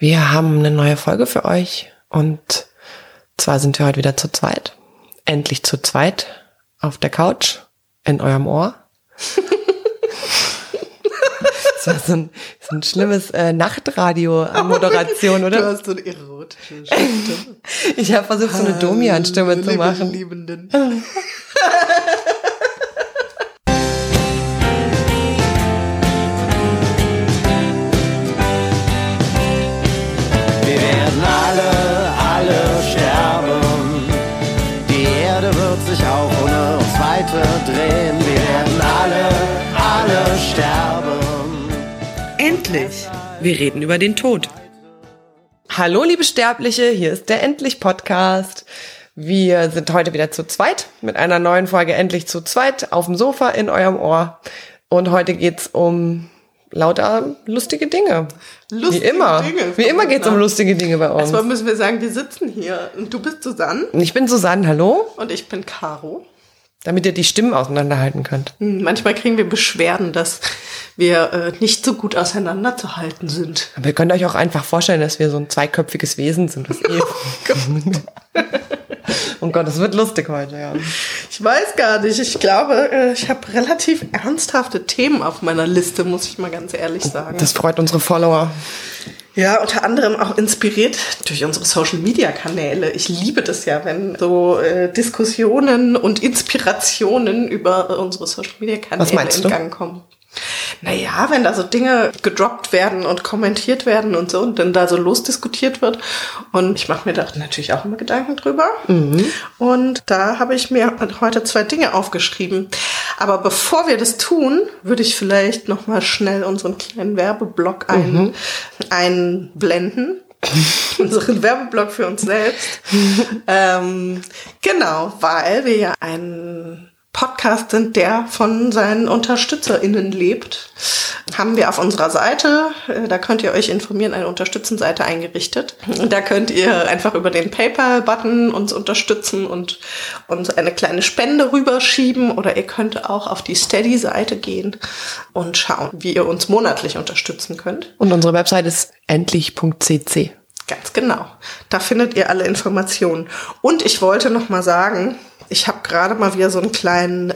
Wir haben eine neue Folge für euch und zwar sind wir heute wieder zu zweit. Endlich zu zweit auf der Couch in eurem Ohr. Das war so ein, so ein schlimmes äh, Nachtradio an Moderation, oder? Du hast so eine erotische Stimme. Ich habe versucht, so eine Domian-Stimme zu machen. Liebenden. Endlich! Wir reden über den Tod. Hallo, liebe Sterbliche, hier ist der Endlich Podcast. Wir sind heute wieder zu zweit mit einer neuen Folge Endlich zu zweit auf dem Sofa in eurem Ohr. Und heute geht's um lauter lustige Dinge. Lustige Wie immer. Dinge, Wie immer geht's um Verrückt, lustige Dinge bei uns. Erstmal müssen wir sagen, wir sitzen hier und du bist Susanne Ich bin Susanne, hallo, und ich bin Caro. Damit ihr die Stimmen auseinanderhalten könnt. Hm, Manchmal kriegen wir Beschwerden, dass wir äh, nicht so gut auseinanderzuhalten sind. Aber ihr könnt euch auch einfach vorstellen, dass wir so ein zweiköpfiges Wesen sind. Was eh oh Gott, es wird lustig heute, ja. Ich weiß gar nicht. Ich glaube, äh, ich habe relativ ernsthafte Themen auf meiner Liste, muss ich mal ganz ehrlich sagen. Das freut unsere Follower. Ja, unter anderem auch inspiriert durch unsere Social-Media-Kanäle. Ich liebe das ja, wenn so äh, Diskussionen und Inspirationen über unsere Social-Media-Kanäle in? Gang kommen. Naja, wenn da so Dinge gedroppt werden und kommentiert werden und so und dann da so losdiskutiert wird. Und ich mache mir da natürlich auch immer Gedanken drüber. Und da habe ich mir heute zwei Dinge aufgeschrieben. Aber bevor wir das tun, würde ich vielleicht noch mal schnell unseren kleinen Werbeblock ein, einblenden. unseren Werbeblock für uns selbst. ähm, genau, weil wir ja ein Podcast sind, der von seinen UnterstützerInnen lebt, haben wir auf unserer Seite, äh, da könnt ihr euch informieren, eine Unterstützen-Seite eingerichtet. Da könnt ihr einfach über den PayPal-Button uns unterstützen und uns eine kleine Spende rüberschieben oder ihr könnt auch auf die Steady-Seite gehen und schauen, wie ihr uns monatlich unterstützen könnt. Und unsere Website ist endlich.cc. Ganz genau. Da findet ihr alle Informationen. Und ich wollte noch mal sagen, ich habe gerade mal wieder so einen kleinen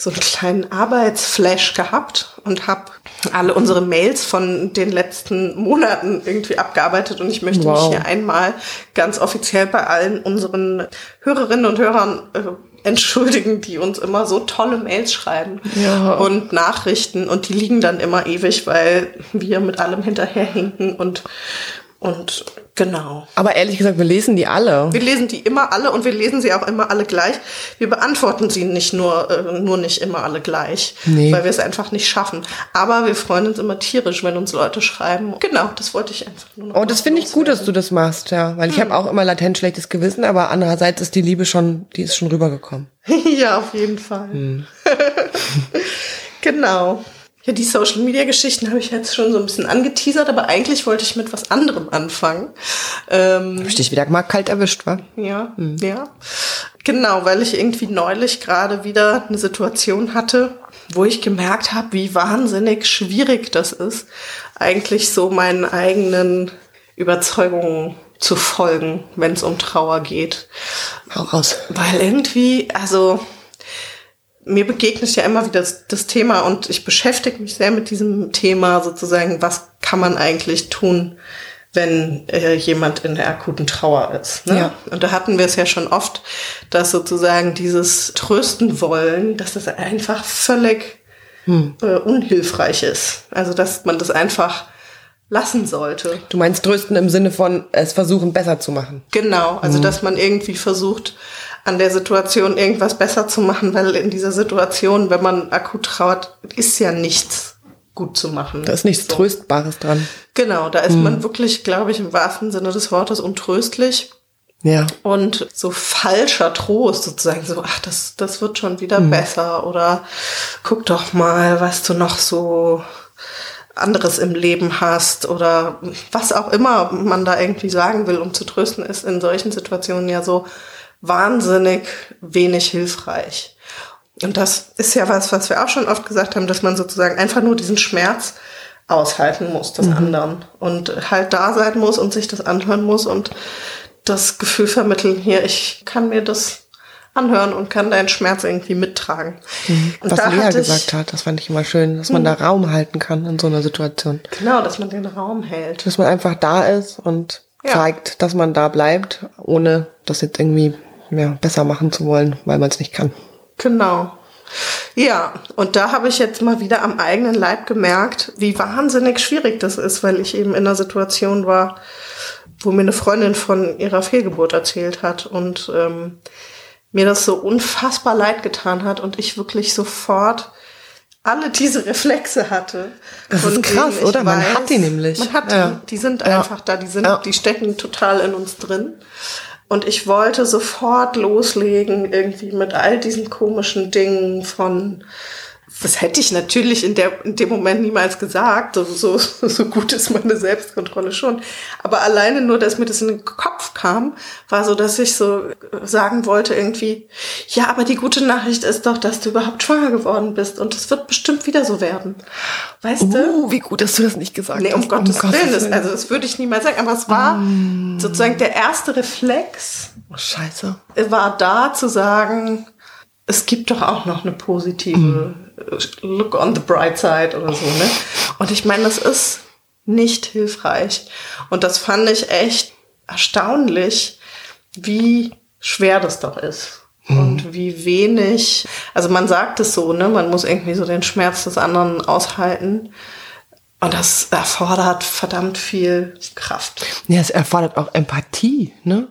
so einen kleinen Arbeitsflash gehabt und habe alle unsere Mails von den letzten Monaten irgendwie abgearbeitet und ich möchte Wow. mich hier einmal ganz offiziell bei allen unseren Hörerinnen und Hörern äh, entschuldigen, die uns immer so tolle Mails schreiben Ja. und Nachrichten und die liegen dann immer ewig, weil wir mit allem hinterherhinken und und genau. Aber ehrlich gesagt, wir lesen die alle. Wir lesen die immer alle und wir lesen sie auch immer alle gleich. Wir beantworten sie nicht nur, äh, nur nicht immer alle gleich, Nee. weil wir es einfach nicht schaffen. Aber wir freuen uns immer tierisch, wenn uns Leute schreiben. Genau, das wollte ich einfach nur noch Oh, das finde ich gut, dass du das machst, ja. Weil ich habe auch immer latent schlechtes Gewissen, aber andererseits ist die Liebe schon, die ist schon rübergekommen. ja, auf jeden Fall. genau. Ja, die Social Media Geschichten habe ich jetzt schon so ein bisschen angeteasert, aber eigentlich wollte ich mit was anderem anfangen. Ähm, Hab ich dich wieder mal kalt erwischt, wa? Ja, ja. Genau, weil ich irgendwie neulich gerade wieder eine Situation hatte, wo ich gemerkt habe, wie wahnsinnig schwierig das ist, eigentlich so meinen eigenen Überzeugungen zu folgen, wenn es um Trauer geht. Hau raus. Weil irgendwie, also mir begegnet ja immer wieder das, das Thema und ich beschäftige mich sehr mit diesem Thema sozusagen, was kann man eigentlich tun, wenn äh, jemand in der akuten Trauer ist. Ne? Ja. Und da hatten wir es ja schon oft, dass sozusagen dieses Trösten wollen, dass das einfach völlig äh, unhilfreich ist. Also dass man das einfach lassen sollte. Du meinst trösten im Sinne von es versuchen besser zu machen. Genau, also dass man irgendwie versucht, an der Situation irgendwas besser zu machen, weil in dieser Situation, wenn man akut trauert, ist ja nichts gut zu machen. Da ist nichts So. Tröstbares dran. Genau, da ist man wirklich, glaube ich, im wahrsten Sinne des Wortes untröstlich. Ja. Und so falscher Trost sozusagen, so, ach, das, das wird schon wieder besser oder guck doch mal, was du noch so anderes im Leben hast oder was auch immer man da irgendwie sagen will, um zu trösten, ist in solchen Situationen ja so wahnsinnig wenig hilfreich. Und das ist ja was, was wir auch schon oft gesagt haben, dass man sozusagen einfach nur diesen Schmerz aushalten muss des anderen und halt da sein muss und sich das anhören muss und das Gefühl vermitteln, hier, ich kann mir das anhören und kann deinen Schmerz irgendwie mittragen. Und Was Lea gesagt hat, das fand ich immer schön, dass man da Raum halten kann in so einer Situation. Genau, dass man den Raum hält. Dass man einfach da ist und Ja. zeigt, dass man da bleibt, ohne das jetzt irgendwie ja, besser machen zu wollen, weil man es nicht kann. Genau. Ja, und da habe ich jetzt mal wieder am eigenen Leib gemerkt, wie wahnsinnig schwierig das ist, weil ich eben in einer Situation war, wo mir eine Freundin von ihrer Fehlgeburt erzählt hat und ähm, mir das so unfassbar leid getan hat und ich wirklich sofort alle diese Reflexe hatte. Das ist krass, oder? Man hat die nämlich. Man hat Ja. die. Die sind Ja. einfach da, die sind, Ja. die stecken total in uns drin. Und ich wollte sofort loslegen, irgendwie mit all diesen komischen Dingen von, das hätte ich natürlich in, der, in dem Moment niemals gesagt, so, so, so gut ist meine Selbstkontrolle schon. Aber alleine nur, dass mir das in den Kopf kam, war so, dass ich so sagen wollte irgendwie, ja, aber die gute Nachricht ist doch, dass du überhaupt schwanger geworden bist und es wird bestimmt wieder so werden. Weißt du? Uh, wie gut, dass du das nicht gesagt Nee, um hast. Gottes, Willen. Das, also das würde ich niemals sagen. Aber es war sozusagen der erste Reflex, Oh, Scheiße. war da zu sagen, es gibt doch auch noch eine positive Look on the bright side oder so. Ne? Und ich meine, das ist nicht hilfreich. Und das fand ich echt erstaunlich, wie schwer das doch ist. Und wie wenig, also man sagt es so, ne, man muss irgendwie so den Schmerz des anderen aushalten. Und das erfordert verdammt viel Kraft. Ja, es erfordert auch Empathie, ne?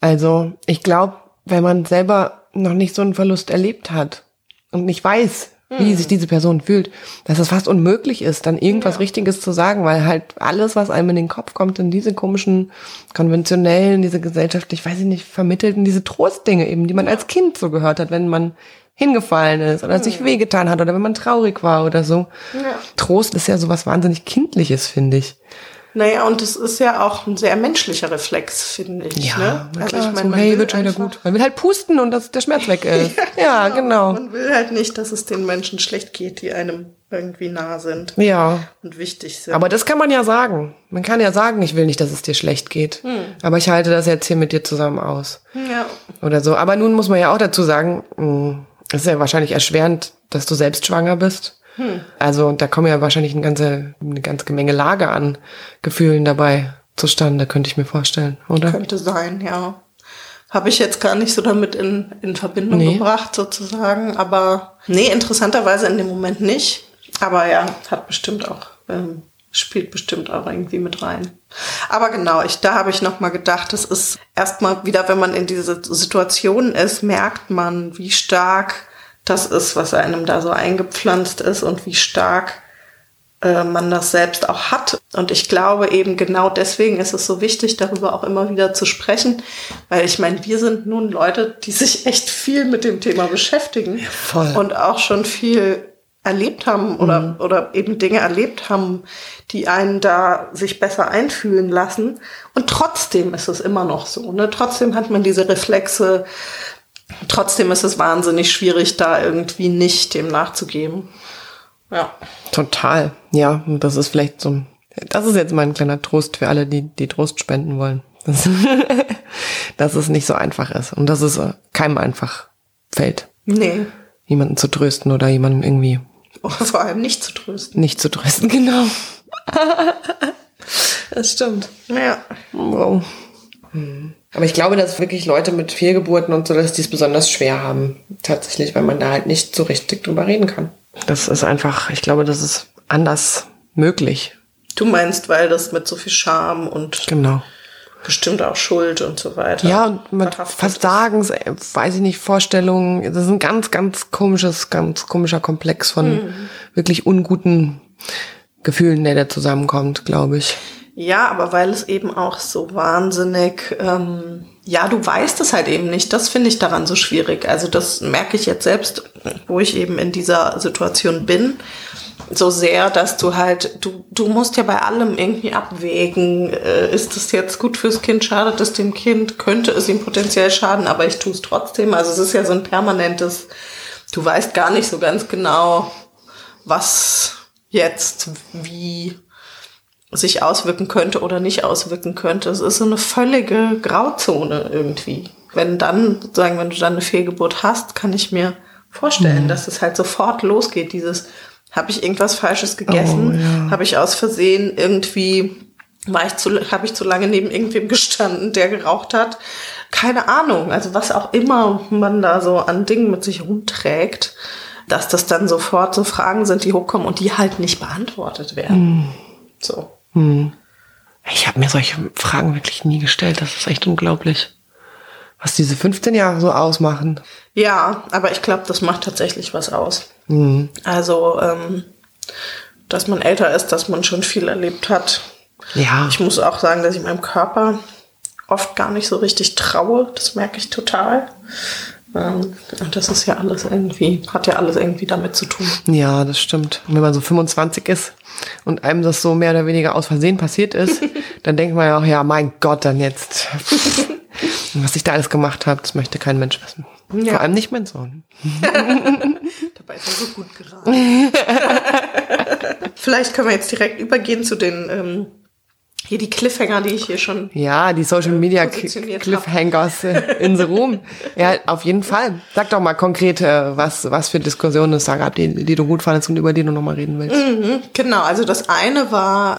Also, ich glaube, wenn man selber noch nicht so einen Verlust erlebt hat und nicht weiß, wie sich diese Person fühlt, dass es fast unmöglich ist, dann irgendwas Richtiges zu sagen, weil halt alles, was einem in den Kopf kommt, in diese komischen konventionellen, diese gesellschaftlich, weiß ich nicht, vermittelten, diese Trostdinge eben, die man als Kind so gehört hat, wenn man hingefallen ist oder sich wehgetan hat oder wenn man traurig war oder so. Ja. Trost ist ja sowas wahnsinnig Kindliches, finde ich. Naja, und es ist ja auch ein sehr menschlicher Reflex, finde ich. Ja, ne? na klar, mein, so, man hey, will wird schon wieder gut. Man will halt pusten und dass der Schmerz weg ist. ja, genau. Man will halt nicht, dass es den Menschen schlecht geht, die einem irgendwie nah sind Ja, und wichtig sind. aber das kann man ja sagen. Man kann ja sagen, ich will nicht, dass es dir schlecht geht. Aber ich halte das jetzt hier mit dir zusammen aus. ja. Oder so. Aber nun muss man ja auch dazu sagen, mh, es ist ja wahrscheinlich erschwerend, dass du selbst schwanger bist. Also da kommen ja wahrscheinlich eine ganze, eine ganze Menge Lage an Gefühlen dabei zustande, könnte ich mir vorstellen, oder? Könnte sein, ja. Habe ich jetzt gar nicht so damit in, in Verbindung Nee. gebracht, sozusagen. Aber nee, interessanterweise in dem Moment nicht. Aber ja, hat bestimmt auch, ähm, spielt bestimmt auch irgendwie mit rein. Aber genau, ich, da habe ich nochmal gedacht, es ist erstmal wieder, wenn man in diese Situation ist, merkt man, wie stark das ist, was einem da so eingepflanzt ist und wie stark äh, man das selbst auch hat. Und ich glaube eben genau deswegen ist es so wichtig, darüber auch immer wieder zu sprechen, weil ich meine, wir sind nun Leute, die sich echt viel mit dem Thema beschäftigen voll. und auch schon viel erlebt haben oder, oder eben Dinge erlebt haben, die einen da sich besser einfühlen lassen. Und trotzdem ist es immer noch so. Ne? Trotzdem hat man diese Reflexe. Trotzdem ist es wahnsinnig schwierig, da irgendwie nicht dem nachzugeben. Ja. Total. Ja, und das ist vielleicht so ein, das ist jetzt mal ein kleiner Trost für alle, die, die Trost spenden wollen. Das, dass es nicht so einfach ist und dass es äh, keinem einfach fällt, Nee. jemanden zu trösten oder jemandem irgendwie Oder vor allem nicht zu trösten. nicht zu trösten. Genau. das stimmt. Ja. Wow. Hm. Aber ich glaube, dass wirklich Leute mit Fehlgeburten und so, dass die es besonders schwer haben. Tatsächlich, weil man da halt nicht so richtig drüber reden kann. Das ist einfach, ich glaube, das ist anders möglich. Du meinst, weil das mit so viel Scham und Genau. bestimmt auch Schuld und so weiter. Ja, und mit Versagens, äh, weiß ich nicht, Vorstellungen. Das ist ein ganz, ganz komisches, ganz komischer Komplex von wirklich unguten Gefühlen, der da zusammenkommt, glaube ich. Ja, aber weil es eben auch so wahnsinnig, ähm, ja, du weißt es halt eben nicht. Das finde ich daran so schwierig. Also das merke ich jetzt selbst, wo ich eben in dieser Situation bin, so sehr, dass du halt, du, du musst ja bei allem irgendwie abwägen, äh, ist das jetzt gut fürs Kind, schadet es dem Kind, könnte es ihm potenziell schaden, aber ich tue es trotzdem. Also es ist ja so ein permanentes, du weißt gar nicht so ganz genau, was jetzt wie sich auswirken könnte oder nicht auswirken könnte. Es ist so eine völlige Grauzone irgendwie. Wenn dann, sagen, wenn du dann eine Fehlgeburt hast, kann ich mir vorstellen, mhm. dass es halt sofort losgeht. Dieses, habe ich irgendwas Falsches gegessen? Oh, ja. Habe ich aus Versehen irgendwie, war ich zu, habe ich zu lange neben irgendwem gestanden, der geraucht hat? Keine Ahnung. Also was auch immer man da so an Dingen mit sich rumträgt, dass das dann sofort so Fragen sind, die hochkommen und die halt nicht beantwortet werden. Mhm. So. Hm. Ich habe mir solche Fragen wirklich nie gestellt. Das ist echt unglaublich, was diese 15 Jahre so ausmachen. Ja, aber ich glaube, das macht tatsächlich was aus. Mhm. Also, ähm, dass man älter ist, dass man schon viel erlebt hat. Ja. Ich muss auch sagen, dass ich meinem Körper oft gar nicht so richtig traue. Das merke ich total. Ähm, und das ist ja alles irgendwie, hat ja alles irgendwie damit zu tun. Ja, das stimmt. Und wenn man so 25 ist und einem das so mehr oder weniger aus Versehen passiert ist, dann denkt man ja auch, ja, mein Gott, dann jetzt. Was ich da alles gemacht habe, das möchte kein Mensch wissen. Ja. Vor allem nicht mein Sohn. Dabei ist er so gut geraten. Vielleicht können wir jetzt direkt übergehen zu den ähm, hier die Cliffhanger, die ich hier schon. Ja, die Social Media Cliffhangers in the Room. ja, auf jeden Fall. Sag doch mal konkret, äh, was, was für Diskussionen es da gab, die, die du gut fandest und über die du nochmal reden willst. Mhm, genau, also das eine war,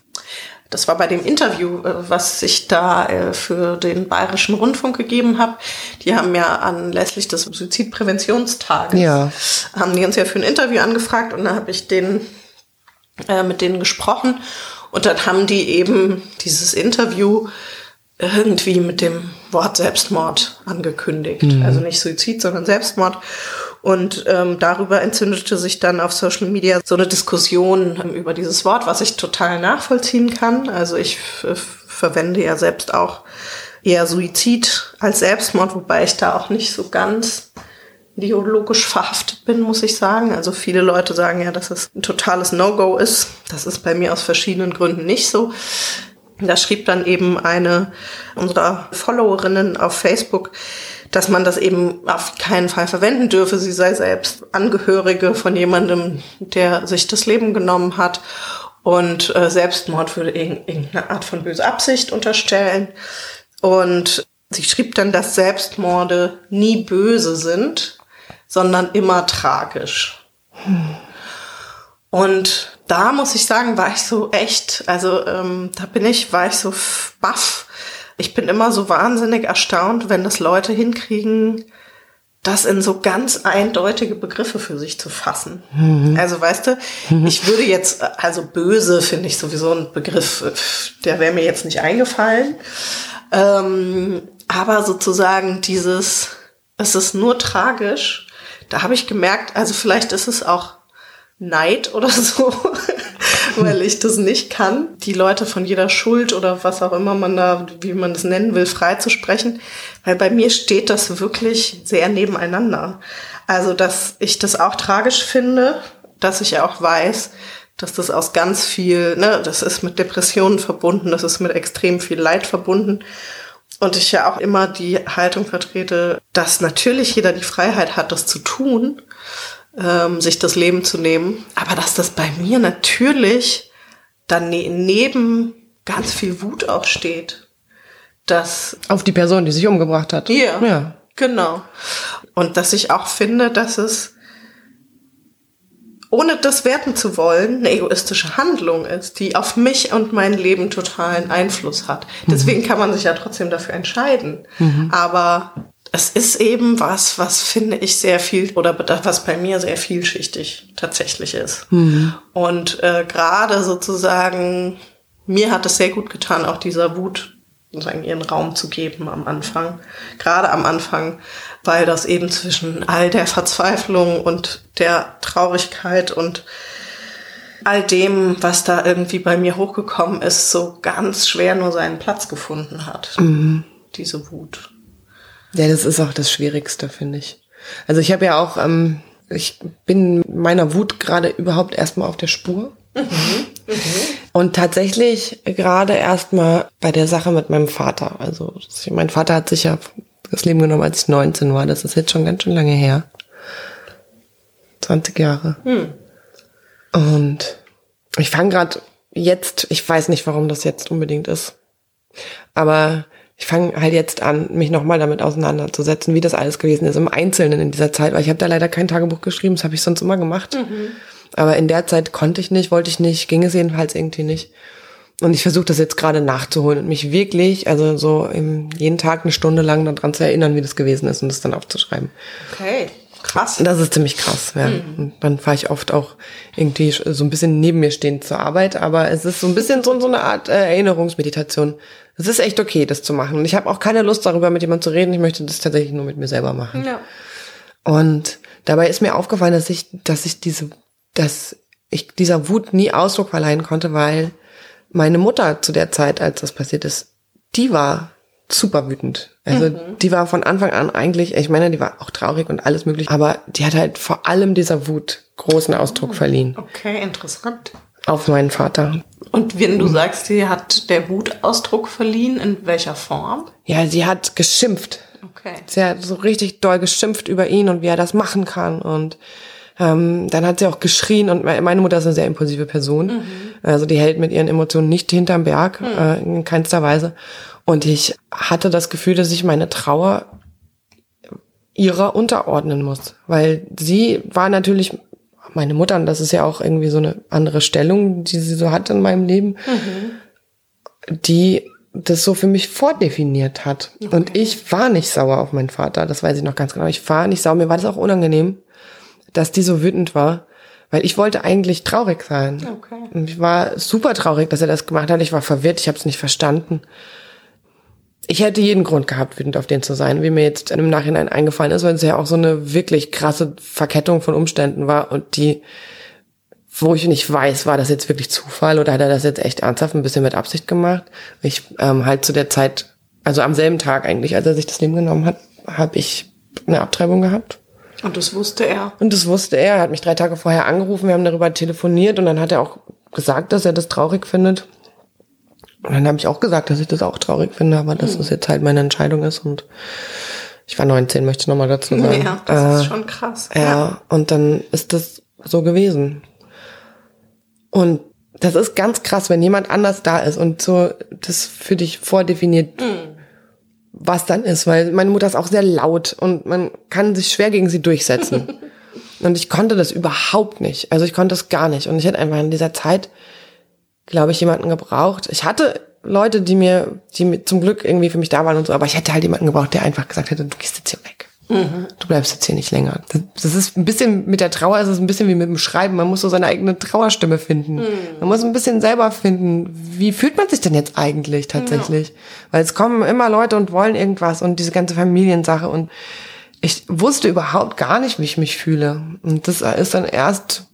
das war bei dem Interview, äh, was ich da äh, für den Bayerischen Rundfunk gegeben habe. Die haben ja anlässlich des Suizidpräventionstages, ja. haben die uns ja für ein Interview angefragt und da habe ich den, äh, mit denen gesprochen. Und dann haben die eben dieses Interview irgendwie mit dem Wort Selbstmord angekündigt. Mhm. Also nicht Suizid, sondern Selbstmord. Und ähm, darüber entzündete sich dann auf Social Media so eine Diskussion ähm, über dieses Wort, was ich total nachvollziehen kann. Also ich verwende ja selbst auch eher Suizid als Selbstmord, wobei ich da auch nicht so ganz ideologisch verhaftet bin, muss ich sagen. Also viele Leute sagen ja, dass es ein totales No-Go ist. Das ist bei mir aus verschiedenen Gründen nicht so. Da schrieb dann eben eine unserer Followerinnen auf Facebook, dass man das eben auf keinen Fall verwenden dürfe. Sie sei selbst Angehörige von jemandem, der sich das Leben genommen hat und äh, Selbstmord würde irgendeine Art von böse Absicht unterstellen. Und sie schrieb dann, dass Selbstmorde nie böse sind, sondern immer tragisch. Und da muss ich sagen, war ich so echt, also ähm, da bin ich, war ich so baff. Ich bin immer so wahnsinnig erstaunt, wenn das Leute hinkriegen, das in so ganz eindeutige Begriffe für sich zu fassen. Mhm. Also weißt du, mhm. ich würde jetzt, also böse finde ich sowieso ein Begriff, der wäre mir jetzt nicht eingefallen. Ähm, aber sozusagen dieses, es ist nur tragisch da habe ich gemerkt, also vielleicht ist es auch Neid oder so, weil ich das nicht kann, die Leute von jeder Schuld oder was auch immer man da, wie man es nennen will, freizusprechen. Weil bei mir steht das wirklich sehr nebeneinander. Also, dass ich das auch tragisch finde, dass ich auch weiß, dass das aus ganz viel, ne, das ist mit Depressionen verbunden, das ist mit extrem viel Leid verbunden. Und ich ja auch immer die Haltung vertrete, dass natürlich jeder die Freiheit hat, das zu tun, ähm, sich das Leben zu nehmen, aber dass das bei mir natürlich dann ne neben ganz viel Wut auch steht. Dass Auf die Person, die sich umgebracht hat. Ja, ja. Genau. Und dass ich auch finde, dass es ohne das werten zu wollen, eine egoistische Handlung ist, die auf mich und mein Leben totalen Einfluss hat. Deswegen kann man sich ja trotzdem dafür entscheiden. Mhm. Aber es ist eben was, was finde ich sehr viel oder was bei mir sehr vielschichtig tatsächlich ist. Mhm. Und äh, gerade sozusagen, mir hat es sehr gut getan, auch dieser Wut sozusagen ihren Raum zu geben am Anfang. Gerade am Anfang, weil das eben zwischen all der Verzweiflung und der Traurigkeit und all dem, was da irgendwie bei mir hochgekommen ist, so ganz schwer nur seinen Platz gefunden hat. Mhm. Diese Wut. Ja, das ist auch das Schwierigste, finde ich. Also ich habe ja auch, ähm, ich bin meiner Wut gerade überhaupt erstmal auf der Spur. Mhm. Mhm. Und tatsächlich gerade erstmal bei der Sache mit meinem Vater. Also mein Vater hat sich ja das Leben genommen, als ich 19 war. Das ist jetzt schon ganz schön lange her. 20 Jahre. Hm. Und ich fange gerade jetzt, ich weiß nicht, warum das jetzt unbedingt ist, aber ich fange halt jetzt an, mich nochmal damit auseinanderzusetzen, wie das alles gewesen ist im Einzelnen in dieser Zeit, weil ich habe da leider kein Tagebuch geschrieben, das habe ich sonst immer gemacht. Mhm. Aber in der Zeit konnte ich nicht, wollte ich nicht, ging es jedenfalls irgendwie nicht. Und ich versuche das jetzt gerade nachzuholen und mich wirklich, also so im, jeden Tag eine Stunde lang daran zu erinnern, wie das gewesen ist und das dann aufzuschreiben. Okay. Krass. Das ist ziemlich krass, ja. Mhm. Und dann fahre ich oft auch irgendwie so ein bisschen neben mir stehend zur Arbeit, aber es ist so ein bisschen so, so eine Art äh, Erinnerungsmeditation. Es ist echt okay, das zu machen. Und ich habe auch keine Lust darüber, mit jemandem zu reden. Ich möchte das tatsächlich nur mit mir selber machen. Ja. Und dabei ist mir aufgefallen, dass ich, dass ich diese, dass ich dieser Wut nie Ausdruck verleihen konnte, weil meine Mutter zu der Zeit, als das passiert ist, die war super wütend. Also mhm. die war von Anfang an eigentlich, ich meine, die war auch traurig und alles mögliche, aber die hat halt vor allem dieser Wut großen Ausdruck oh, verliehen. Okay, interessant. Auf meinen Vater. Und wenn du sagst, sie hat der Wut Ausdruck verliehen, in welcher Form? Ja, sie hat geschimpft. Okay. Sie hat so richtig doll geschimpft über ihn und wie er das machen kann und ähm, dann hat sie auch geschrien und meine Mutter ist eine sehr impulsive Person. Mhm. Also die hält mit ihren Emotionen nicht hinterm Berg, mhm. äh, in keinster Weise. Und ich hatte das Gefühl, dass ich meine Trauer ihrer unterordnen muss, weil sie war natürlich meine Mutter, und das ist ja auch irgendwie so eine andere Stellung, die sie so hat in meinem Leben, mhm. die das so für mich vordefiniert hat. Okay. Und ich war nicht sauer auf meinen Vater, das weiß ich noch ganz genau. Ich war nicht sauer, mir war das auch unangenehm, dass die so wütend war, weil ich wollte eigentlich traurig sein. Okay. Und ich war super traurig, dass er das gemacht hat. Ich war verwirrt, ich habe es nicht verstanden ich hätte jeden Grund gehabt, wütend auf den zu sein, wie mir jetzt im Nachhinein eingefallen ist, weil es ja auch so eine wirklich krasse Verkettung von Umständen war und die, wo ich nicht weiß, war das jetzt wirklich Zufall oder hat er das jetzt echt ernsthaft ein bisschen mit Absicht gemacht? Ich ähm, halt zu der Zeit, also am selben Tag eigentlich, als er sich das Leben genommen hat, habe ich eine Abtreibung gehabt. Und das wusste er? Und das wusste er. Er hat mich drei Tage vorher angerufen, wir haben darüber telefoniert und dann hat er auch gesagt, dass er das traurig findet. Und dann habe ich auch gesagt, dass ich das auch traurig finde, aber dass es jetzt halt meine Entscheidung ist und ich war 19, möchte ich nochmal dazu sagen. Ja, das äh, ist schon krass. Ja, ja, und dann ist das so gewesen. Und das ist ganz krass, wenn jemand anders da ist und so das für dich vordefiniert, mhm. Was dann ist, weil meine Mutter ist auch sehr laut und man kann sich schwer gegen sie durchsetzen. und ich konnte das überhaupt nicht. Also ich konnte es gar nicht. Und ich hätte einfach in dieser Zeit glaube ich, jemanden gebraucht. Ich hatte Leute, die mir, die mir zum Glück irgendwie für mich da waren und so, aber ich hätte halt jemanden gebraucht, der einfach gesagt hätte, du gehst jetzt hier weg. Mhm. Du bleibst jetzt hier nicht länger. Das, das, ist ein bisschen, mit der Trauer ist es ein bisschen wie mit dem Schreiben. Man muss so seine eigene Trauerstimme finden. Mhm. Man muss ein bisschen selber finden, wie fühlt man sich denn jetzt eigentlich tatsächlich? Ja. Weil es kommen immer Leute und wollen irgendwas und diese ganze Familiensache und ich wusste überhaupt gar nicht, wie ich mich fühle. Und das ist dann erst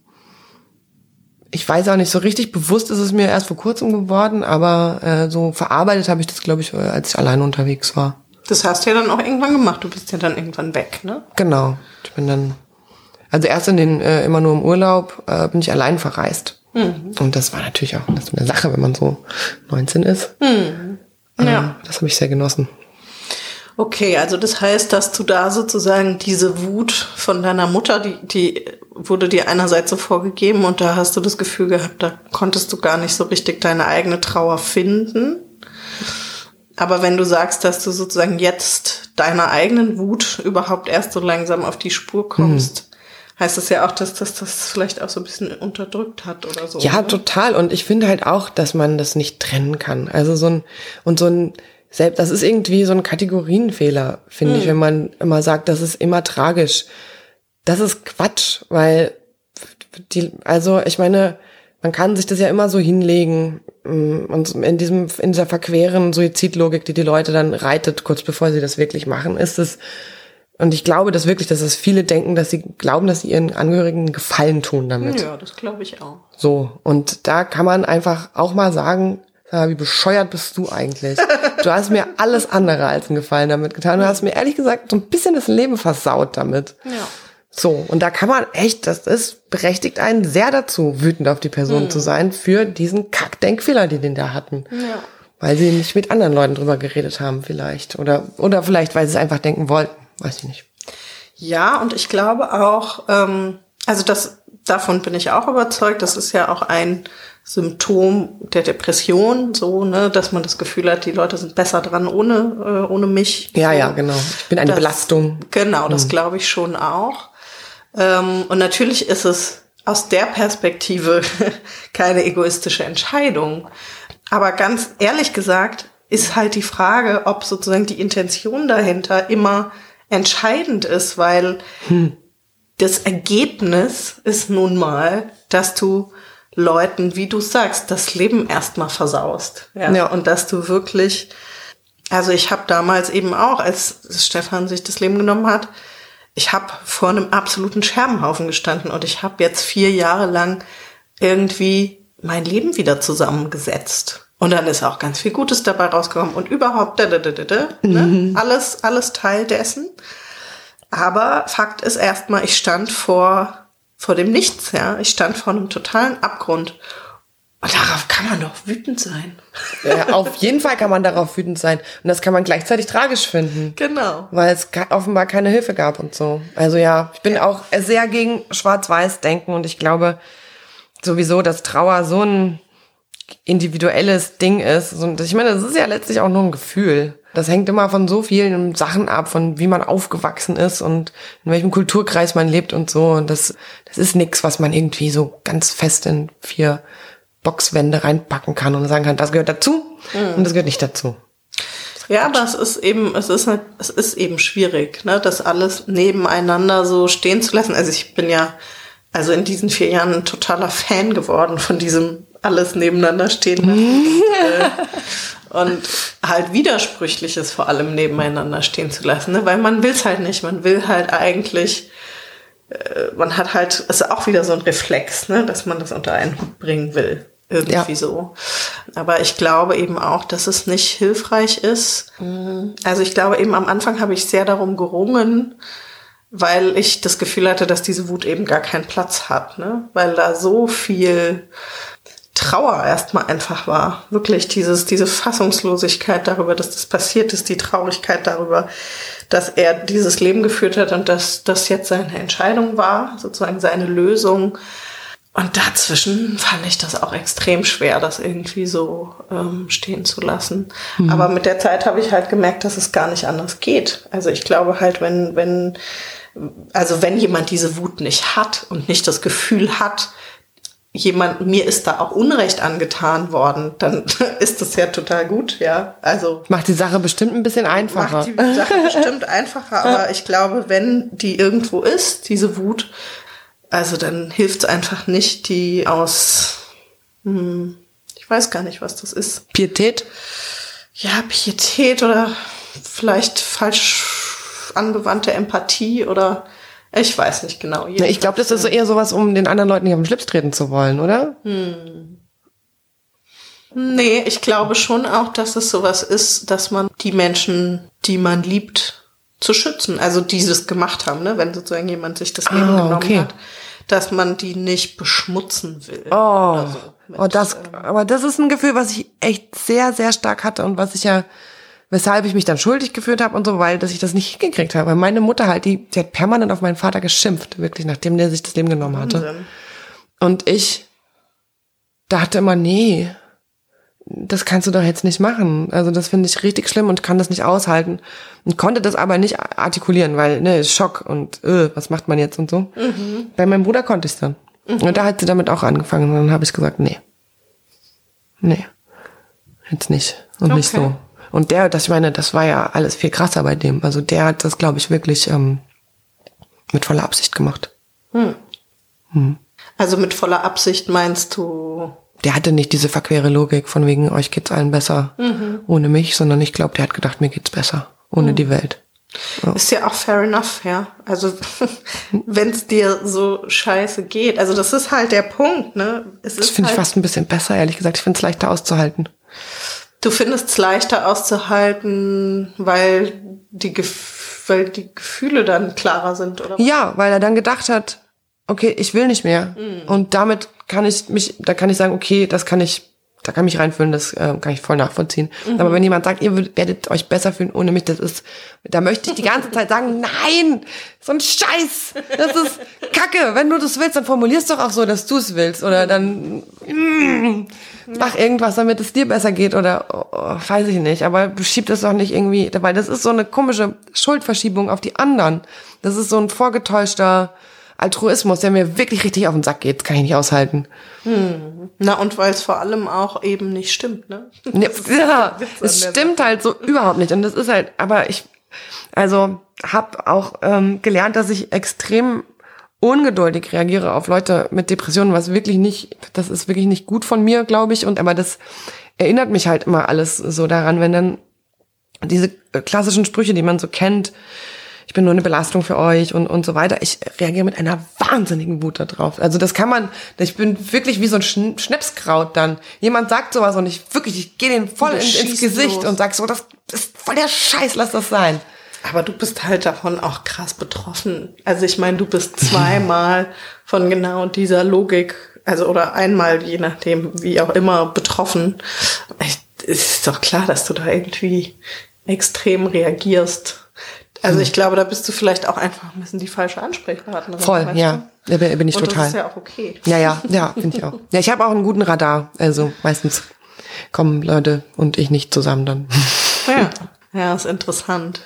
ich weiß auch nicht, so richtig bewusst ist es mir erst vor kurzem geworden, aber äh, so verarbeitet habe ich das, glaube ich, als ich allein unterwegs war. Das hast du ja dann auch irgendwann gemacht. Du bist ja dann irgendwann weg, ne? Genau. Ich bin dann, also erst in den, äh, immer nur im Urlaub, äh, bin ich allein verreist. Mhm. Und das war natürlich auch das eine Sache, wenn man so 19 ist. Mhm. Ja. Äh, das habe ich sehr genossen. Okay, also das heißt, dass du da sozusagen diese Wut von deiner Mutter, die, die wurde dir einerseits so vorgegeben und da hast du das Gefühl gehabt, da konntest du gar nicht so richtig deine eigene Trauer finden. Aber wenn du sagst, dass du sozusagen jetzt deiner eigenen Wut überhaupt erst so langsam auf die Spur kommst, mhm. heißt das ja auch, dass das das vielleicht auch so ein bisschen unterdrückt hat oder so. Ja, ne? total. Und ich finde halt auch, dass man das nicht trennen kann. Also so ein, und so ein, selbst, das ist irgendwie so ein Kategorienfehler, finde mhm. ich, wenn man immer sagt, das ist immer tragisch das ist Quatsch, weil die, also ich meine, man kann sich das ja immer so hinlegen mm, und in diesem in dieser verqueren Suizidlogik, die die Leute dann reitet, kurz bevor sie das wirklich machen, ist es und ich glaube das wirklich, dass es viele denken, dass sie glauben, dass sie ihren Angehörigen Gefallen tun damit. Ja, das glaube ich auch. So und da kann man einfach auch mal sagen, wie bescheuert bist du eigentlich? Du hast mir alles andere als einen Gefallen damit getan. Du hast mir ehrlich gesagt so ein bisschen das Leben versaut damit. Ja. So, und da kann man echt, das ist, berechtigt einen sehr dazu, wütend auf die Person mhm. zu sein für diesen Kackdenkfehler, die den da hatten. Ja. Weil sie nicht mit anderen Leuten drüber geredet haben, vielleicht. Oder, oder vielleicht, weil sie es einfach denken wollten. Weiß ich nicht. Ja, und ich glaube auch, ähm, also das, davon bin ich auch überzeugt, das ist ja auch ein Symptom der Depression, so, ne, dass man das Gefühl hat, die Leute sind besser dran ohne, äh, ohne mich. Ja, ja, genau. Ich bin eine Das- Belastung. Genau, das glaube ich schon auch. Ähm, und natürlich ist es aus der Perspektive keine egoistische Entscheidung. Aber ganz ehrlich gesagt ist halt die Frage, ob sozusagen die Intention dahinter immer entscheidend ist, weil das Ergebnis ist nun mal, dass du Leuten, wie du sagst, das Leben erstmal versaust. Ja? Ja. Und dass du wirklich, also ich habe damals eben auch, als Stefan sich das Leben genommen hat, ich habe vor einem absoluten Scherbenhaufen gestanden und ich habe jetzt vier Jahre lang irgendwie mein Leben wieder zusammengesetzt. Und dann ist auch ganz viel Gutes dabei rausgekommen und überhaupt da, da, da, da, da, ne? alles, alles Teil dessen. Aber Fakt ist erstmal, ich stand vor, vor dem Nichts, ja. Ich stand vor einem totalen Abgrund. Und darauf kann man doch wütend sein. Ja, auf jeden Fall kann man darauf wütend sein. Und das kann man gleichzeitig tragisch finden. Genau. Weil es offenbar keine Hilfe gab und so. Also ja, ich bin auch sehr gegen Schwarz-Weiß-Denken und ich glaube sowieso, dass Trauer so ein individuelles Ding ist. Und ich meine, das ist ja letztlich auch nur ein Gefühl. Das hängt immer von so vielen Sachen ab, von wie man aufgewachsen ist und in welchem Kulturkreis man lebt und so. Und das, das ist nichts, was man irgendwie so ganz fest in vier Boxwände reinpacken kann und sagen kann, das gehört dazu und das gehört nicht dazu. Ja, aber es ist eben, es ist, nicht- es ist eben schwierig, ne, das alles nebeneinander so stehen zu lassen. Also ich bin ja, also in diesen vier Jahren ein totaler Fan geworden von diesem alles nebeneinander stehen lassen. äh, und halt Widersprüchliches vor allem nebeneinander stehen zu lassen, ne? weil man will es halt nicht. Man will halt eigentlich, äh, man hat halt, es ist auch wieder so ein Reflex, ne? dass man das unter einen Hut bringen will. Irgendwie Ja. so. Aber ich glaube eben auch, dass es nicht hilfreich ist. Also ich glaube eben am Anfang habe ich sehr darum gerungen, weil ich das Gefühl hatte, dass diese Wut eben gar keinen Platz hat, ne? Weil da so viel Trauer erstmal einfach war. Wirklich dieses, diese Fassungslosigkeit darüber, dass das passiert ist, die Traurigkeit darüber, dass er dieses Leben geführt hat und dass das jetzt seine Entscheidung war, sozusagen seine Lösung. Und dazwischen fand ich das auch extrem schwer, das irgendwie so ähm, stehen zu lassen. Aber mit der Zeit habe ich halt gemerkt, dass es gar nicht anders geht. Also ich glaube halt, wenn, wenn, also wenn jemand diese Wut nicht hat und nicht das Gefühl hat, jemand, mir ist da auch Unrecht angetan worden, dann ist das ja total gut, ja. Also Macht die Sache bestimmt ein bisschen einfacher. macht die Sache bestimmt einfacher, aber ich glaube, wenn die irgendwo ist, diese Wut, also dann hilft es einfach nicht, die aus, hm, ich weiß gar nicht, was das ist. Pietät? Ja, Pietät oder vielleicht falsch angewandte Empathie oder ich weiß nicht genau. Ja, ich glaube, das ist so eher sowas, um den anderen Leuten nicht auf den Schlips treten zu wollen, oder? Nee, ich glaube schon auch, dass es sowas ist, dass man die Menschen, die man liebt, zu schützen, also dieses gemacht haben, ne? wenn sozusagen jemand sich das Leben Ah, genommen okay. hat, dass man die nicht beschmutzen will. Oh, so. Mit, oh das, aber das ist ein Gefühl, was ich echt sehr, sehr stark hatte und was ich ja, weshalb ich mich dann schuldig gefühlt habe und so, weil dass ich das nicht hingekriegt habe. Weil meine Mutter halt, die, die hat permanent auf meinen Vater geschimpft, wirklich, nachdem der sich das Leben genommen hatte. Wahnsinn. Und ich dachte immer, nee, das kannst du doch jetzt nicht machen. Also das finde ich richtig schlimm und kann das nicht aushalten. Und konnte das aber nicht artikulieren, weil, ne, Schock und äh, was macht man jetzt und so. Bei meinem Bruder konnte ich dann. Und da hat sie damit auch angefangen. Und dann habe ich gesagt, nee. Nee. Jetzt nicht. Und nicht Okay. so. Und der, das ich meine, das war ja alles viel krasser bei dem. Also der hat das, glaube ich, wirklich ähm, mit voller Absicht gemacht. Also mit voller Absicht meinst du, der hatte nicht diese verquere Logik von wegen euch geht's allen besser ohne mich, sondern ich glaube, der hat gedacht, mir geht's besser ohne die Welt. ist ja auch fair enough, ja. Also wenn es dir so scheiße geht, also das ist halt der Punkt, ne? Es Das finde ich halt, fast ein bisschen besser, ehrlich gesagt. Ich finde es leichter auszuhalten. Du findest es leichter auszuhalten, weil die, Gef weil die Gefühle dann klarer sind, oder? Ja, weil er dann gedacht hat, okay, ich will nicht mehr. Und damit kann ich mich, da kann ich sagen, okay, das kann ich da kann ich mich reinfühlen, das äh, kann ich voll nachvollziehen. Aber wenn jemand sagt, ihr werdet euch besser fühlen ohne mich, das ist, da möchte ich die ganze Zeit sagen, nein, so ein Scheiß, das ist Kacke. Wenn du das willst, dann formulierst doch auch so, dass du es willst oder dann mm, mach irgendwas, damit es dir besser geht oder oh, weiß ich nicht. Aber schieb das doch nicht irgendwie, weil das ist so eine komische Schuldverschiebung auf die anderen. Das ist so ein vorgetäuschter Altruismus, der mir wirklich richtig auf den Sack geht. Das kann ich nicht aushalten. Na, und weil es vor allem auch eben nicht stimmt, ne? Ja, ja es stimmt halt so überhaupt nicht. Und das ist halt, aber ich, also habe auch ähm, gelernt, dass ich extrem ungeduldig reagiere auf Leute mit Depressionen, was wirklich nicht, das ist wirklich nicht gut von mir, glaube ich. Und aber das erinnert mich halt immer alles so daran, wenn dann diese äh, klassischen Sprüche, die man so kennt, ich bin nur eine Belastung für euch und, und so weiter. Ich reagiere mit einer wahnsinnigen Wut da drauf. Also das kann man, ich bin wirklich wie so ein Schn Schnapskraut dann. Jemand sagt sowas und ich wirklich, ich gehe den voll in, ins Gesicht los. und sag so, das ist voll der Scheiß, lass das sein. Aber du bist halt davon auch krass betroffen. Also ich meine, du bist zweimal von genau dieser Logik, also oder einmal, je nachdem, wie auch immer, betroffen. Ich- Es ist doch klar, dass du da irgendwie extrem reagierst. Also ich glaube, da bist du vielleicht auch einfach ein bisschen die falsche Ansprechpartnerin. Voll, weißt ja. Da bin ich? Und total. das ist ja auch okay. Ja, ja, ja, finde ich auch. Ja, ich habe auch einen guten Radar. Also meistens kommen Leute und ich nicht zusammen dann. Ja, ja, ist interessant.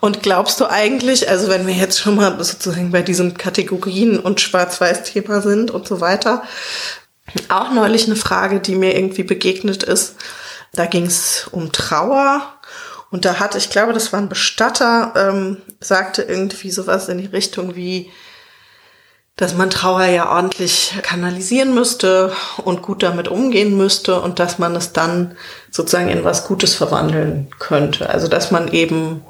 Und glaubst du eigentlich, also wenn wir jetzt schon mal sozusagen bei diesen Kategorien und Schwarz-Weiß-Thema sind und so weiter, auch neulich eine Frage, die mir irgendwie begegnet ist. Da ging es um Trauer und da hatte, ich glaube, das war ein Bestatter, ähm, sagte irgendwie sowas in die Richtung wie, dass man Trauer ja ordentlich kanalisieren müsste und gut damit umgehen müsste und dass man es dann sozusagen in was Gutes verwandeln könnte. Also dass man eben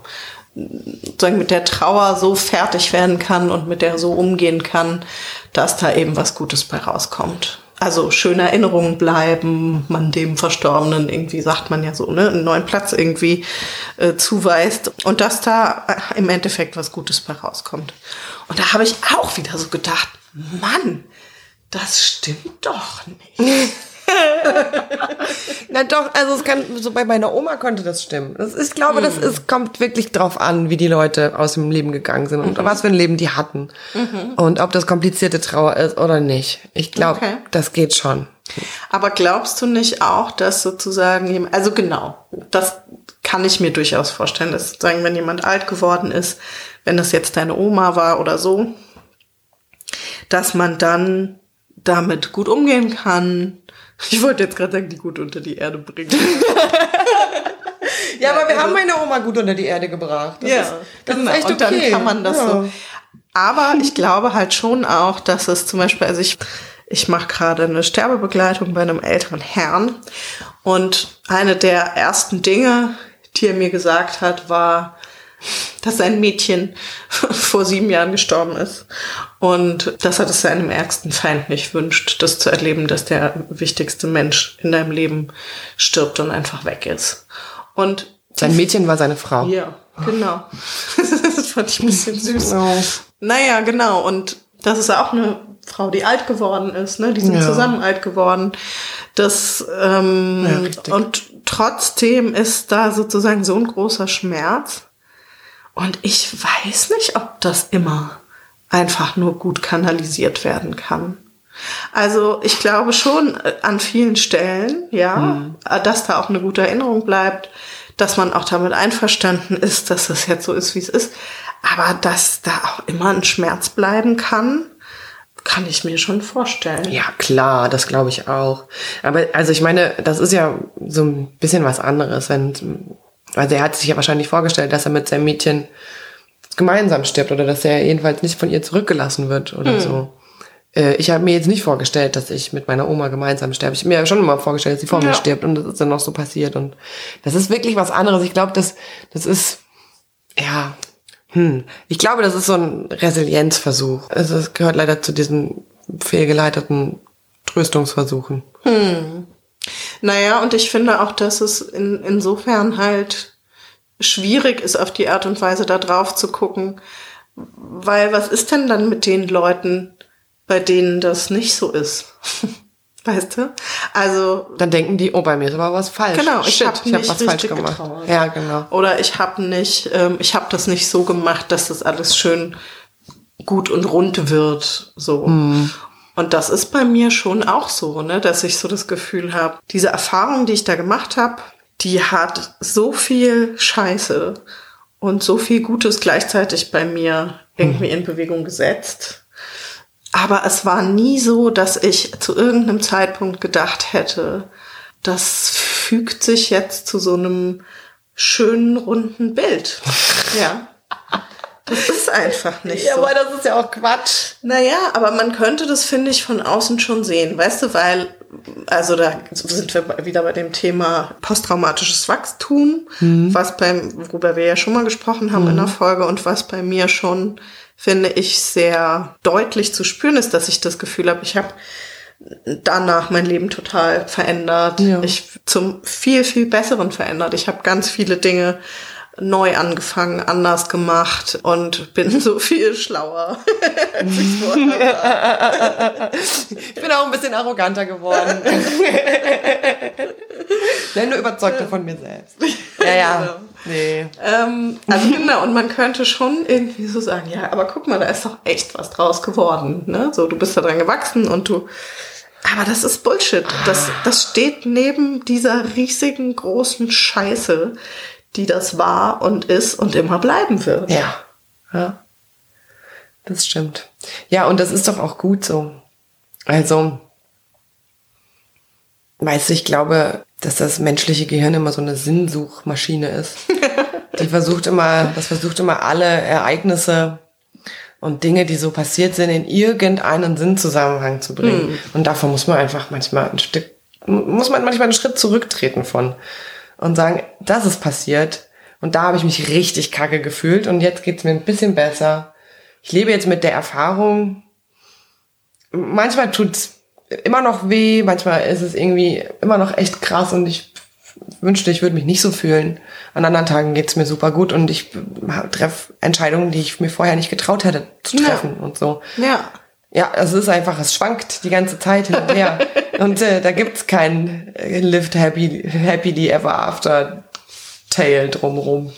sozusagen mit der Trauer so fertig werden kann und mit der so umgehen kann, dass da eben was Gutes bei rauskommt. Also schöne Erinnerungen bleiben, man dem Verstorbenen irgendwie, sagt man ja so, ne, einen neuen Platz irgendwie äh, zuweist und dass da äh, im Endeffekt was Gutes bei rauskommt. Und da habe ich auch wieder so gedacht, Mann, das stimmt doch nicht. Na doch, also es kann, so bei meiner Oma konnte das stimmen. Das ist, ich glaube, das ist, kommt wirklich drauf an, wie die Leute aus dem Leben gegangen sind und was für ein Leben die hatten. Und ob das komplizierte Trauer ist oder nicht. Ich glaube, Okay. das geht schon. Aber glaubst du nicht auch, dass sozusagen, also genau, das kann ich mir durchaus vorstellen, dass sozusagen, wenn jemand alt geworden ist, wenn das jetzt deine Oma war oder so, dass man dann damit gut umgehen kann. Ich wollte jetzt gerade sagen, die gut unter die Erde bringen. Ja, aber wir also- haben meine Oma gut unter die Erde gebracht. Das ja, ist, das genau. ist echt okay. Und dann kann man das ja. so. Aber ich glaube halt schon auch, dass es zum Beispiel, also ich, ich mache gerade eine Sterbebegleitung bei einem älteren Herrn und eine der ersten Dinge, die er mir gesagt hat, war, dass sein Mädchen vor sieben Jahren gestorben ist und dass er das seinem ärgsten Feind nicht wünscht, das zu erleben, dass der wichtigste Mensch in deinem Leben stirbt und einfach weg ist. Und Sein Mädchen war seine Frau. ja, genau. das fand ich ein bisschen süß. Oh. Naja, genau. Und das ist auch eine Frau, die alt geworden ist. Ne? Die sind Ja. zusammen alt geworden. Das, ähm, Ja, richtig. und trotzdem ist da sozusagen so ein großer Schmerz. Und ich weiß nicht, ob das immer einfach nur gut kanalisiert werden kann. Also ich glaube schon äh, an vielen Stellen, ja, äh, dass da auch eine gute Erinnerung bleibt, dass man auch damit einverstanden ist, dass es jetzt so ist, wie es ist. Aber dass da auch immer ein Schmerz bleiben kann, kann ich mir schon vorstellen. Ja, klar, das glaube ich auch. Aber also ich meine, das ist ja so ein bisschen was anderes, wenn also er hat sich ja wahrscheinlich vorgestellt, dass er mit seinem Mädchen gemeinsam stirbt oder dass er jedenfalls nicht von ihr zurückgelassen wird oder so. Äh, Ich habe mir jetzt nicht vorgestellt, dass ich mit meiner Oma gemeinsam sterbe. Ich habe mir ja schon immer vorgestellt, dass sie vor mir Ja. stirbt und das ist dann noch so passiert und das ist wirklich was anderes. Ich glaube, das das ist ja hm. Ich glaube, das ist so ein Resilienzversuch. Also es gehört leider zu diesen fehlgeleiteten Tröstungsversuchen. Naja, und ich finde auch, dass es in, insofern halt schwierig ist, auf die Art und Weise da drauf zu gucken. Weil was ist denn dann mit den Leuten, bei denen das nicht so ist? Weißt du? Also Dann denken die, oh, bei mir ist aber was falsch. Genau, ich hab habe nicht was falsch richtig gemacht. getrauert. Ja, genau. Oder ich habe nicht, ähm, ich habe das nicht so gemacht, dass das alles schön gut und rund wird. So. Mhm. Und das ist bei mir schon auch so, ne, dass ich so das Gefühl habe, diese Erfahrung, die ich da gemacht habe, die hat so viel Scheiße und so viel Gutes gleichzeitig bei mir irgendwie in Bewegung gesetzt. Aber es war nie so, dass ich zu irgendeinem Zeitpunkt gedacht hätte, das fügt sich jetzt zu so einem schönen, runden Bild. Ja. Das ist einfach nicht Ja, so. aber das ist ja auch Quatsch. Naja, aber man könnte das, finde ich, von außen schon sehen, weißt du, weil, also da sind wir wieder bei dem Thema posttraumatisches Wachstum, was beim, worüber wir ja schon mal gesprochen haben in der Folge und was bei mir schon, finde ich, sehr deutlich zu spüren ist, dass ich das Gefühl habe, ich habe danach mein Leben total verändert. Ja. Ich zum viel, viel Besseren verändert. Ich habe ganz viele Dinge neu angefangen, anders gemacht und bin so viel schlauer. ich bin auch ein bisschen arroganter geworden. Nein, nur überzeugter von mir selbst. Ja, ja. Nee. ähm, also genau, und man könnte schon irgendwie so sagen, ja, aber guck mal, da ist doch echt was draus geworden. Ne? So, du bist da dran gewachsen und du. Aber das ist Bullshit. Das, das steht neben dieser riesigen großen Scheiße, die das war und ist und immer bleiben wird. Ja. Ja. Das stimmt. Ja, und das ist doch auch gut so. Also, weißt du, ich glaube, dass das menschliche Gehirn immer so eine Sinnsuchmaschine ist. Die versucht immer, das versucht immer alle Ereignisse und Dinge, die so passiert sind, in irgendeinen Sinnzusammenhang zu bringen. Und davon muss man einfach manchmal ein Stück, muss man manchmal einen Schritt zurücktreten von und sagen, das ist passiert. Und da habe ich mich richtig kacke gefühlt und jetzt geht's mir ein bisschen besser. Ich lebe jetzt mit der Erfahrung. Manchmal tut's immer noch weh, manchmal ist es irgendwie immer noch echt krass und ich wünschte, ich würde mich nicht so fühlen. An anderen Tagen geht's mir super gut und ich treffe Entscheidungen, die ich mir vorher nicht getraut hätte zu Ja. treffen und so. Ja. Ja, es ist einfach, es schwankt die ganze Zeit hin und her. und äh, da gibt's kein äh, Lived Happy, Happily Ever After Tale drumrum.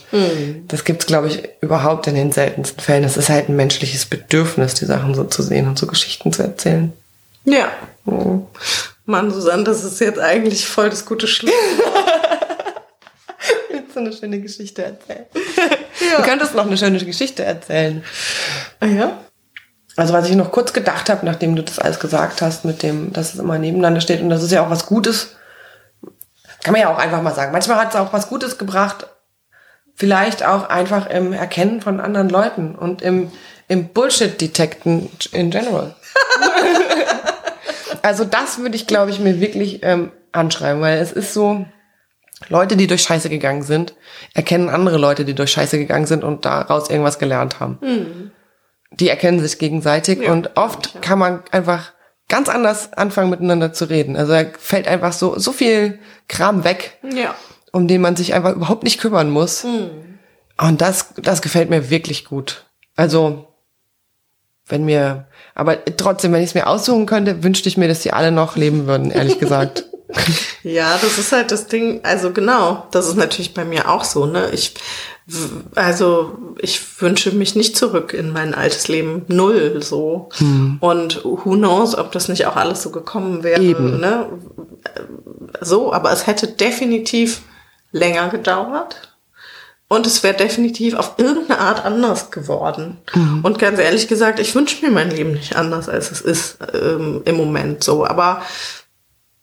Das gibt's, glaube ich, überhaupt in den seltensten Fällen. Es ist halt ein menschliches Bedürfnis, die Sachen so zu sehen und so Geschichten zu erzählen. Ja. Mann, Susanne, das ist jetzt eigentlich voll das gute Schluss. Willst du eine schöne Geschichte erzählen? Du könntest noch eine schöne Geschichte erzählen. Ah ja? Also was ich noch kurz gedacht habe, nachdem du das alles gesagt hast, mit dem, dass es immer nebeneinander steht und das ist ja auch was Gutes, kann man ja auch einfach mal sagen. Manchmal hat es auch was Gutes gebracht, vielleicht auch einfach im Erkennen von anderen Leuten und im, im Bullshit-Detekten in general. also das würde ich, glaube ich, mir wirklich ähm, anschreiben, weil es ist so, Leute, die durch Scheiße gegangen sind, erkennen andere Leute, die durch Scheiße gegangen sind und daraus irgendwas gelernt haben die erkennen sich gegenseitig Ja, und oft kann man einfach ganz anders anfangen miteinander zu reden. Also da fällt einfach so so viel Kram weg, Ja. um den man sich einfach überhaupt nicht kümmern muss. Und das das gefällt mir wirklich gut. Also wenn mir aber trotzdem, wenn ich es mir aussuchen könnte, wünschte ich mir, dass die alle noch leben würden, ehrlich gesagt. Ja, das ist halt das Ding, also genau, das ist natürlich bei mir auch so, ne? Ich, also ich wünsche mich nicht zurück in mein altes Leben, null so. Und who knows, ob das nicht auch alles so gekommen wäre, Eben. ne? So, aber es hätte definitiv länger gedauert. Und es wäre definitiv auf irgendeine Art anders geworden. Und ganz ehrlich gesagt, ich wünsche mir mein Leben nicht anders, als es ist ähm, im Moment so. Aber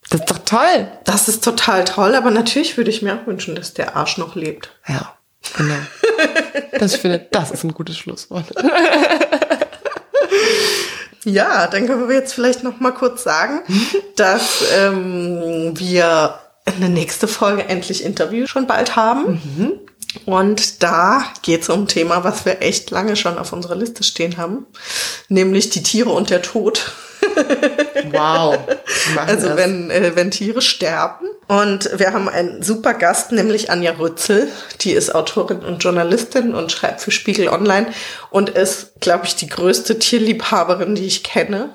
Das ist doch toll. das ist total toll, aber natürlich würde ich mir auch wünschen, dass der Arsch noch lebt. Ja, genau. Das ich finde, das ist ein gutes Schlusswort. Ja, dann können wir jetzt vielleicht noch mal kurz sagen, dass ähm, wir eine nächste Folge endlich Interview schon bald haben. Und da geht es um ein Thema, was wir echt lange schon auf unserer Liste stehen haben, nämlich die Tiere und der Tod. Wow. Also das. wenn, äh, wenn Tiere sterben. Und wir haben einen super Gast, nämlich Anja Rützel. Die ist Autorin und Journalistin und schreibt für Spiegel Online und ist, glaube ich, die größte Tierliebhaberin, die ich kenne.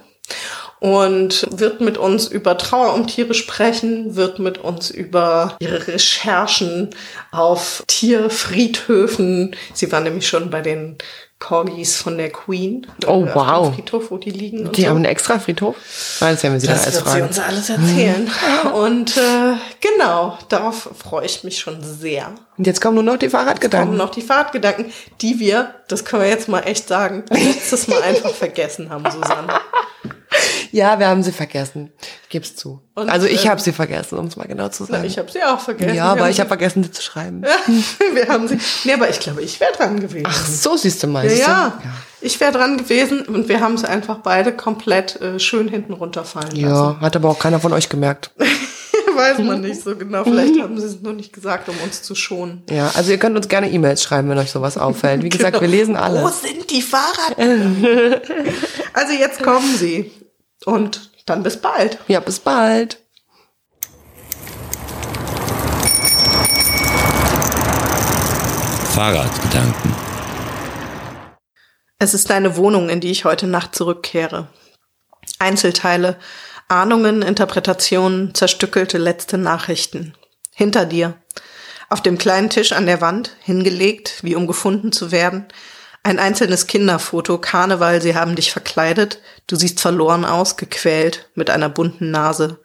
Und wird mit uns über Trauer um Tiere sprechen, wird mit uns über ihre Recherchen auf Tierfriedhöfen. Sie war nämlich schon bei den Corgis von der Queen. Oh, äh, auf wow. dem Friedhof, wo die liegen. Die so. haben einen extra Friedhof? Nein, das werden wir sie Das alles wird sie fragen. uns alles erzählen. Und äh, genau, darauf freue ich mich schon sehr. Und jetzt kommen nur noch die Kommen Fahrradgedanken. noch die Fahrtgedanken, die wir, das können wir jetzt mal echt sagen, letztes Mal einfach vergessen haben, Susanne. Ja, wir haben sie vergessen. Ich geb's zu. Und, also ich äh, habe sie vergessen, um es mal genau zu sagen. Ich habe sie auch vergessen. ja, Wir aber ich habe vergessen, sie zu schreiben. wir haben sie. Nee, aber ich glaube, ich wäre dran gewesen. Ach, so siehst du mal. ja, ja, ich wäre dran gewesen und wir haben sie einfach beide komplett äh, schön hinten runterfallen lassen. Ja, hat aber auch keiner von euch gemerkt. Weiß man nicht so genau. Vielleicht haben sie es nur nicht gesagt, um uns zu schonen. Ja, also ihr könnt uns gerne E-Mails schreiben, wenn euch sowas auffällt. Wie gesagt, wir lesen Wo alles. sind die Fahrrad? also jetzt kommen sie. Und dann bis bald. Ja, bis bald. Fahrradgedanken. Es ist deine Wohnung, in die ich heute Nacht zurückkehre. Einzelteile, Ahnungen, Interpretationen, zerstückelte letzte Nachrichten. Hinter dir. Auf dem kleinen Tisch an der Wand, hingelegt, wie um gefunden zu werden, ein einzelnes Kinderfoto, Karneval, sie haben dich verkleidet, du siehst verloren aus, gequält, mit einer bunten Nase.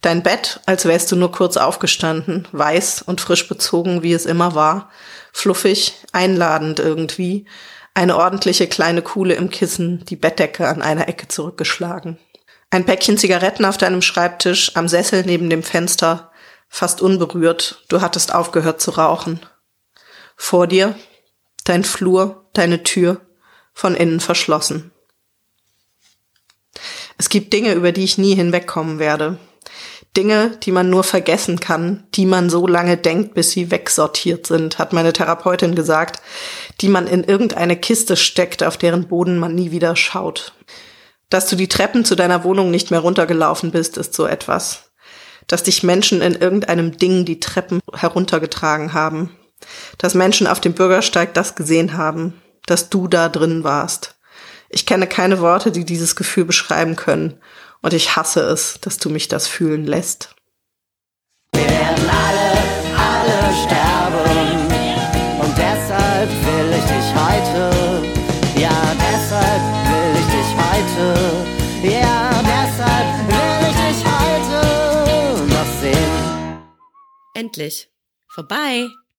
Dein Bett, als wärst du nur kurz aufgestanden, weiß und frisch bezogen, wie es immer war, fluffig, einladend irgendwie, eine ordentliche kleine Kuhle im Kissen, die Bettdecke an einer Ecke zurückgeschlagen. Ein Päckchen Zigaretten auf deinem Schreibtisch, am Sessel neben dem Fenster, fast unberührt, du hattest aufgehört zu rauchen. Vor dir, dein Flur, deine Tür, von innen verschlossen. Es gibt Dinge, über die ich nie hinwegkommen werde. Dinge, die man nur vergessen kann, die man so lange denkt, bis sie wegsortiert sind, hat meine Therapeutin gesagt, die man in irgendeine Kiste steckt, auf deren Boden man nie wieder schaut. Dass du die Treppen zu deiner Wohnung nicht mehr runtergelaufen bist, ist so etwas. Dass dich Menschen in irgendeinem Ding die Treppen heruntergetragen haben. Dass Menschen auf dem Bürgersteig das gesehen haben. Dass du da drin warst. Ich kenne keine Worte, die dieses Gefühl beschreiben können. Und ich hasse es, dass du mich das fühlen lässt. Wir werden alle, alle sterben. Und deshalb will ich dich heute. Ja, deshalb will ich dich heute. Ja, deshalb will ich dich heute noch sehen. Endlich. Vorbei.